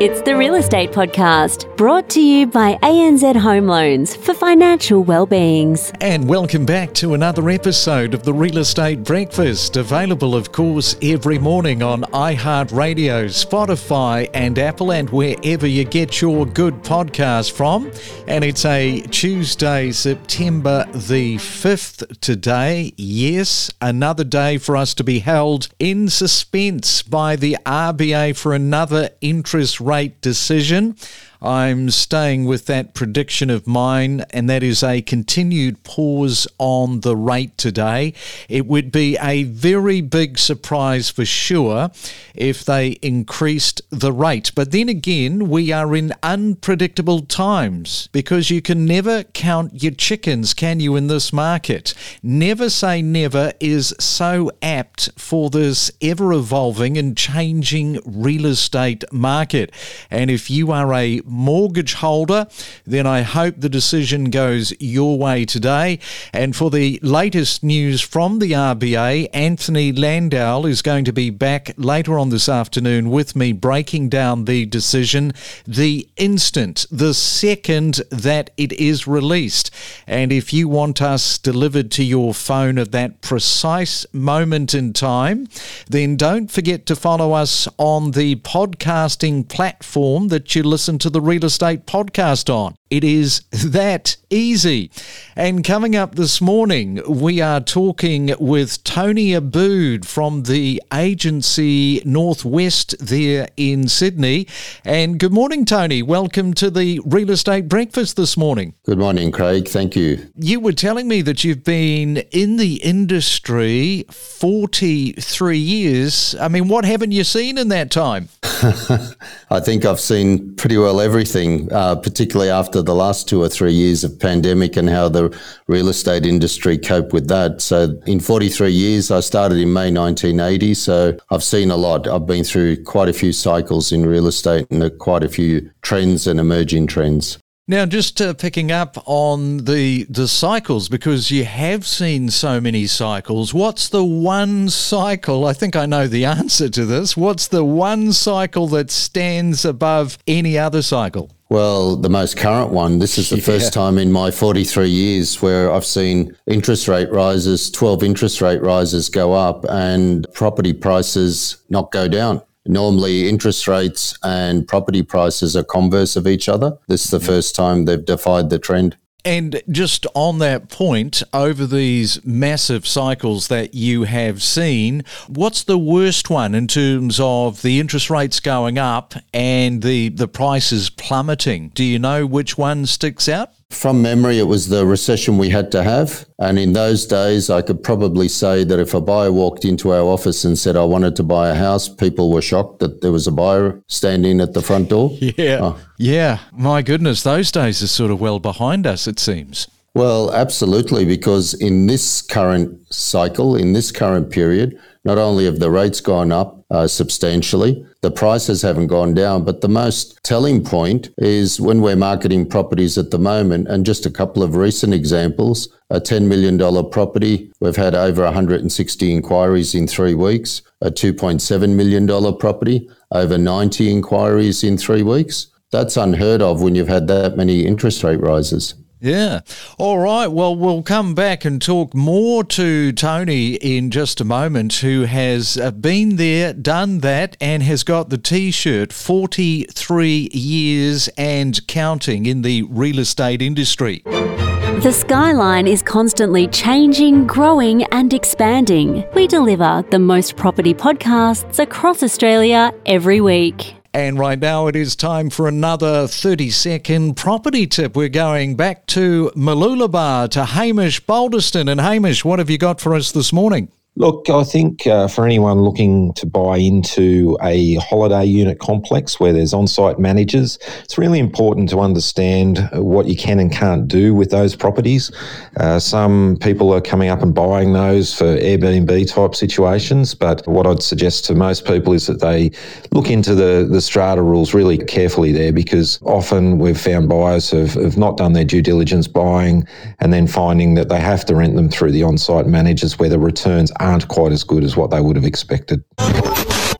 It's the Real Estate Podcast, brought to you by ANZ Home Loans for financial well-beings. And welcome back to another episode of the Real Estate Breakfast, available, of course, every morning on iHeartRadio, Spotify, and Apple, and wherever you get your good podcast from. And it's a Tuesday, September the 5th today. Yes, another day for us to be held in suspense by the RBA for another interest rate decision. I'm staying with that prediction of mine, and that is a continued pause on the rate today. It would be a very big surprise for sure if they increased the rate. But then again, we are in unpredictable times because you can never count your chickens, can you, in this market? Never say never is so apt for this ever evolving and changing real estate market. And if you are a mortgage holder, then I hope the decision goes your way today. And for the latest news from the RBA, Anthony Landau is going to be back later on this afternoon with me breaking down the decision the instant, the second that it is released. And if you want us delivered to your phone at that precise moment in time, then don't forget to follow us on the podcasting platform that you listen to the Real Estate Podcast on. It is that easy. And coming up this morning, we are talking with Tony Abboud from the agency Northwest there in Sydney. And good morning, Tony. Welcome to the Real Estate Breakfast this morning. Good morning, Craig. Thank you. You were telling me that you've been in the industry 43 years. I mean, what haven't you seen in that time? I think I've seen pretty well everything, uh, particularly after the last two or three years of pandemic and how the real estate industry coped with that. So, in 43 years, I started in May 1980. So, I've seen a lot. I've been through quite a few cycles in real estate and quite a few trends and emerging trends. Now, just uh, picking up on the the cycles, because you have seen so many cycles. What's the one cycle? I think I know the answer to this. What's the one cycle that stands above any other cycle? Well, the most current one. This is the yeah. first time in my 43 years where I've seen interest rate rises, 12 interest rate rises go up, and property prices not go down. Normally, interest rates and property prices are converse of each other. This is the first time they've defied the trend. And just on that point, over these massive cycles that you have seen, what's the worst one in terms of the interest rates going up and the, the prices plummeting? Do you know which one sticks out? From memory, it was the recession we had to have. And in those days, I could probably say that if a buyer walked into our office and said, I wanted to buy a house, people were shocked that there was a buyer standing at the front door. Yeah. Oh. Yeah. My goodness, those days are sort of well behind us, it seems. Well, absolutely, because in this current cycle, in this current period, not only have the rates gone up uh, substantially, the prices haven't gone down. But the most telling point is when we're marketing properties at the moment, and just a couple of recent examples a $10 million property, we've had over 160 inquiries in three weeks. A $2.7 million property, over 90 inquiries in three weeks. That's unheard of when you've had that many interest rate rises. Yeah. All right. Well, we'll come back and talk more to Tony in just a moment, who has uh, been there, done that, and has got the t shirt 43 years and counting in the real estate industry. The skyline is constantly changing, growing, and expanding. We deliver the most property podcasts across Australia every week. And right now it is time for another 30 second property tip. We're going back to Mooloolaba to Hamish Balderston. And Hamish, what have you got for us this morning? Look, I think uh, for anyone looking to buy into a holiday unit complex where there's on site managers, it's really important to understand what you can and can't do with those properties. Uh, some people are coming up and buying those for Airbnb type situations, but what I'd suggest to most people is that they look into the, the strata rules really carefully there because often we've found buyers have, have not done their due diligence buying and then finding that they have to rent them through the on site managers where the returns aren't quite as good as what they would have expected.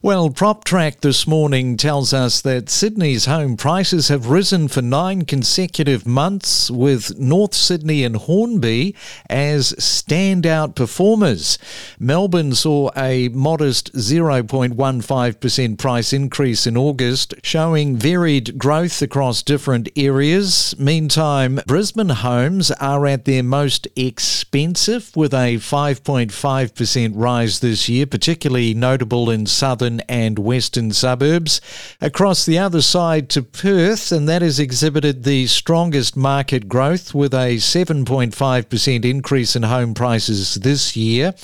Well, PropTrack this morning tells us that Sydney's home prices have risen for nine consecutive months, with North Sydney and Hornsby as standout performers. Melbourne saw a modest 0.15% price increase in August, showing varied growth across different areas. Meantime, Brisbane homes are at their most expensive, with a 5.5% rise this year, particularly notable in southern and western suburbs. Across the other side to Perth, and that has exhibited the strongest market growth with a 7.5% increase in home prices this year.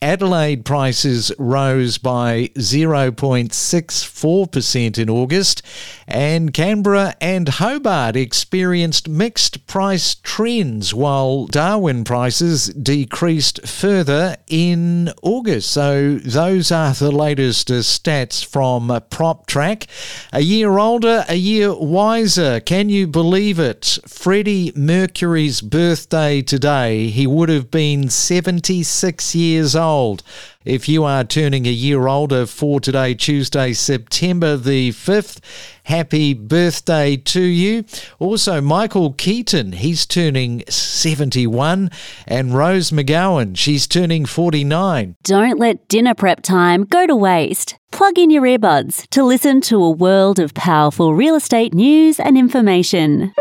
Adelaide prices rose by 0.64% in August, and Canberra and Hobart experienced mixed price trends, while Darwin prices decreased further in August. So, those are the latest stats from uh, PropTrack. A year older, a year wiser. Can you believe it? Freddie Mercury's birthday today. He would have been 76 years old. If you are turning a year older for today, Tuesday, September the 5th, happy birthday to you. Also, Michael Keaton, he's turning 71, and Rose McGowan, she's turning 49. Don't let dinner prep time go to waste. Plug in your earbuds to listen to a world of powerful real estate news and information.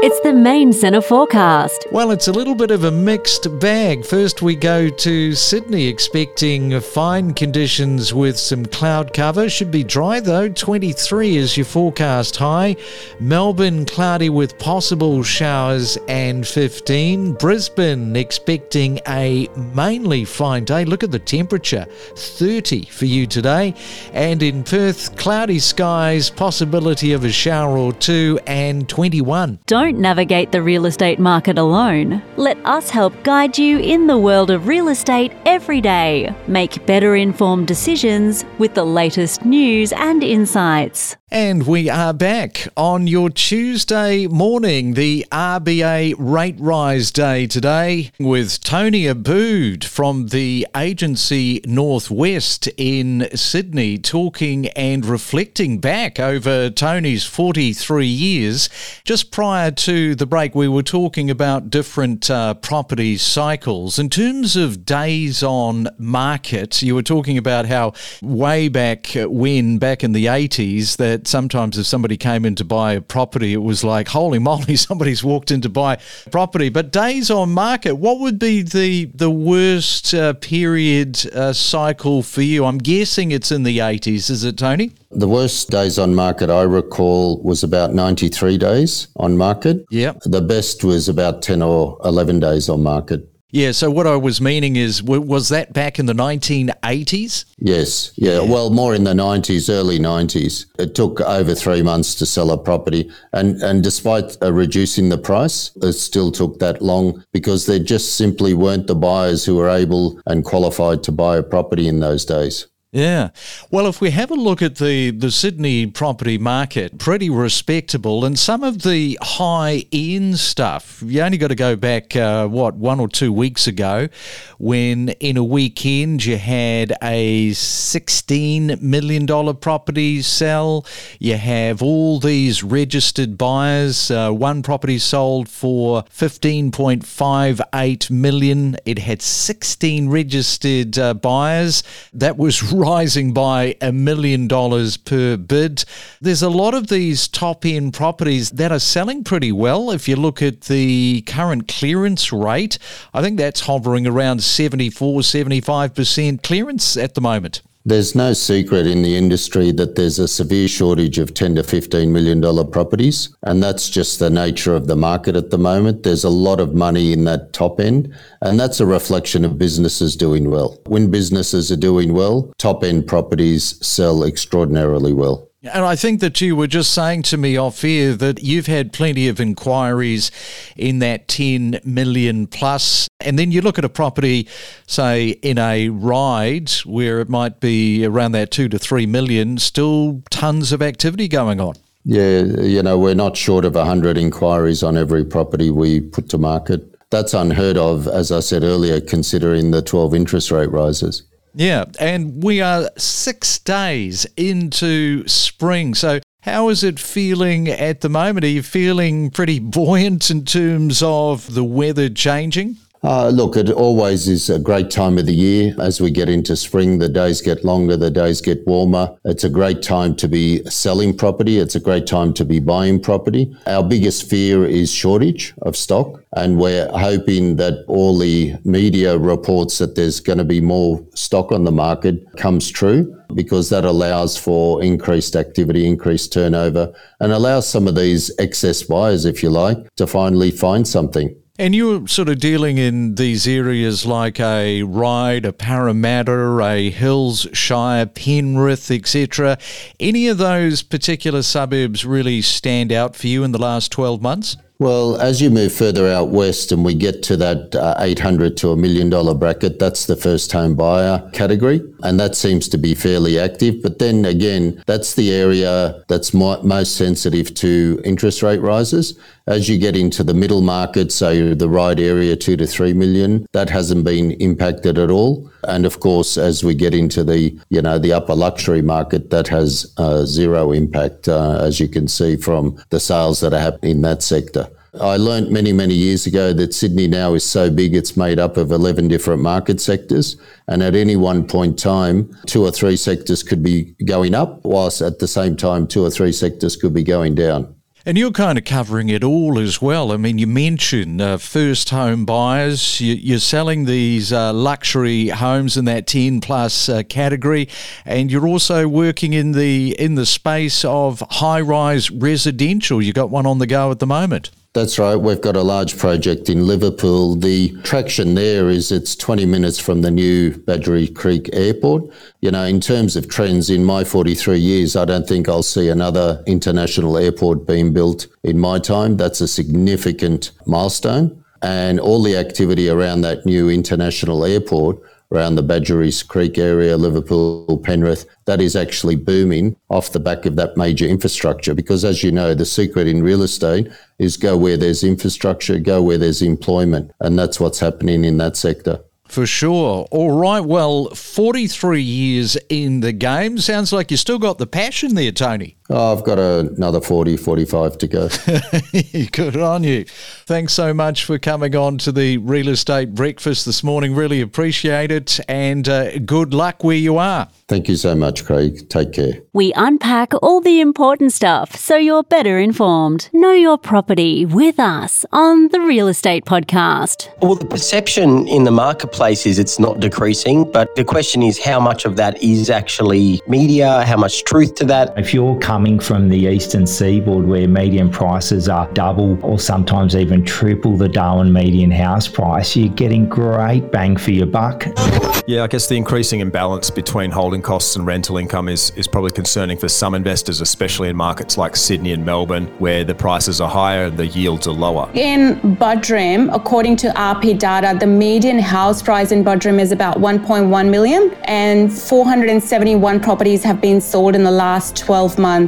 It's the main centre forecast. Well, it's a little bit of a mixed bag. First, we go to Sydney, expecting fine conditions with some cloud cover. Should be dry though. 23 is your forecast high. Melbourne, cloudy with possible showers and 15. Brisbane, expecting a mainly fine day. Look at the temperature 30 for you today. And in Perth, cloudy skies, possibility of a shower or two, and 21. Don't don't navigate the real estate market alone. Let us help guide you in the world of real estate every day. Make better informed decisions with the latest news and insights. And we are back on your Tuesday morning, the RBA rate rise day today, with Tony Abboud from the agency Northwest in Sydney talking and reflecting back over Tony's 43 years. Just prior to the break, we were talking about different uh, property cycles. In terms of days on market, you were talking about how way back when, back in the 80s, that that sometimes if somebody came in to buy a property, it was like, holy moly, somebody's walked in to buy property. But days on market, what would be the the worst uh, period uh, cycle for you? I'm guessing it's in the 80s, is it, Tony? The worst days on market I recall was about 93 days on market. Yeah. The best was about 10 or 11 days on market. Yeah, so what I was meaning is, was that back in the 1980s? Yes, yeah, well, more in the 90s, early 90s. It took over three months to sell a property. And, and despite uh, reducing the price, it still took that long because there just simply weren't the buyers who were able and qualified to buy a property in those days. Yeah. Well, if we have a look at the, the Sydney property market, pretty respectable. And some of the high end stuff, you only got to go back, uh, what, one or two weeks ago, when in a weekend you had a $16 million property sell. You have all these registered buyers. Uh, one property sold for 15.58 million. It had 16 registered uh, buyers. That was rising by a million dollars per bid. There's a lot of these top end properties that are selling pretty well. If you look at the current clearance rate, I think that's hovering around 74, 75% clearance at the moment. There's no secret in the industry that there's a severe shortage of 10 to 15 million dollar properties, and that's just the nature of the market at the moment. There's a lot of money in that top end, and that's a reflection of businesses doing well. When businesses are doing well, top end properties sell extraordinarily well. And I think that you were just saying to me off air that you've had plenty of inquiries in that 10 million plus. And then you look at a property, say, in a Ryde where it might be around that two to three million, still tons of activity going on. Yeah, you know, we're not short of 100 inquiries on every property we put to market. That's unheard of, as I said earlier, considering the 12 interest rate rises. Yeah, and we are six days into spring. So, how is it feeling at the moment? Are you feeling pretty buoyant in terms of the weather changing? Uh, look, it always is a great time of the year. As we get into spring, the days get longer, the days get warmer. It's a great time to be selling property. It's a great time to be buying property. Our biggest fear is shortage of stock. And we're hoping that all the media reports that there's going to be more stock on the market comes true because that allows for increased activity, increased turnover, and allows some of these excess buyers, if you like, to finally find something. And you're sort of dealing in these areas like a Ryde, a Parramatta, a Hills Shire, Penrith, etc. Any of those particular suburbs really stand out for you in the last 12 months? Well, as you move further out west and we get to that uh, 800 to a million dollar bracket, that's the first home buyer category. And that seems to be fairly active. But then again, that's the area that's mo- most sensitive to interest rate rises. As you get into the middle market, so the Ryde area, two to three million, that hasn't been impacted at all. And of course, as we get into the, you know, the upper luxury market, that has uh, zero impact, uh, as you can see from the sales that are happening in that sector. I learned many, many years ago that Sydney now is so big it's made up of 11 different market sectors. And at any one point in time, two or three sectors could be going up, whilst at the same time, two or three sectors could be going down. And you're kind of covering it all as well. I mean, you mentioned uh, first home buyers. You, are selling these uh, luxury homes in that 10 plus uh, category, and you're also working in the in the space of high rise residential. You got one on the go at the moment. That's right. We've got a large project in Liverpool. The traction there is it's 20 minutes from the new Badgerys Creek Airport. You know, in terms of trends, in my 43 years, I don't think I'll see another international airport being built in my time. That's a significant milestone. And all the activity around that new international airport around the Badgerys Creek area, Liverpool, Penrith, that is actually booming off the back of that major infrastructure. Because as you know, the secret in real estate is go where there's infrastructure, go where there's employment. And that's what's happening in that sector. For sure. All right. Well, 43 years in the game. Sounds like you still got the passion there, Tony. Oh, I've got another 40, 45 to go. Good on you. Thanks so much for coming on to the real estate breakfast this morning. Really appreciate it. And uh, good luck where you are. Thank you so much, Craig. Take care. We unpack all the important stuff so you're better informed. Know your property with us on the Real Estate Podcast. Well, the perception in the marketplace is it's not decreasing, but the question is how much of that is actually media, how much truth to that. If you're coming from the eastern seaboard where median prices are double or sometimes even triple the Darwin median house price, you're getting great bang for your buck. Yeah, I guess the increasing imbalance between holding costs and rental income is, is probably concerning for some investors, especially in markets like Sydney and Melbourne, where the prices are higher and the yields are lower. In Buderim, according to RP data, the median house price in Buderim is about 1.1 million, and 471 properties have been sold in the last 12 months.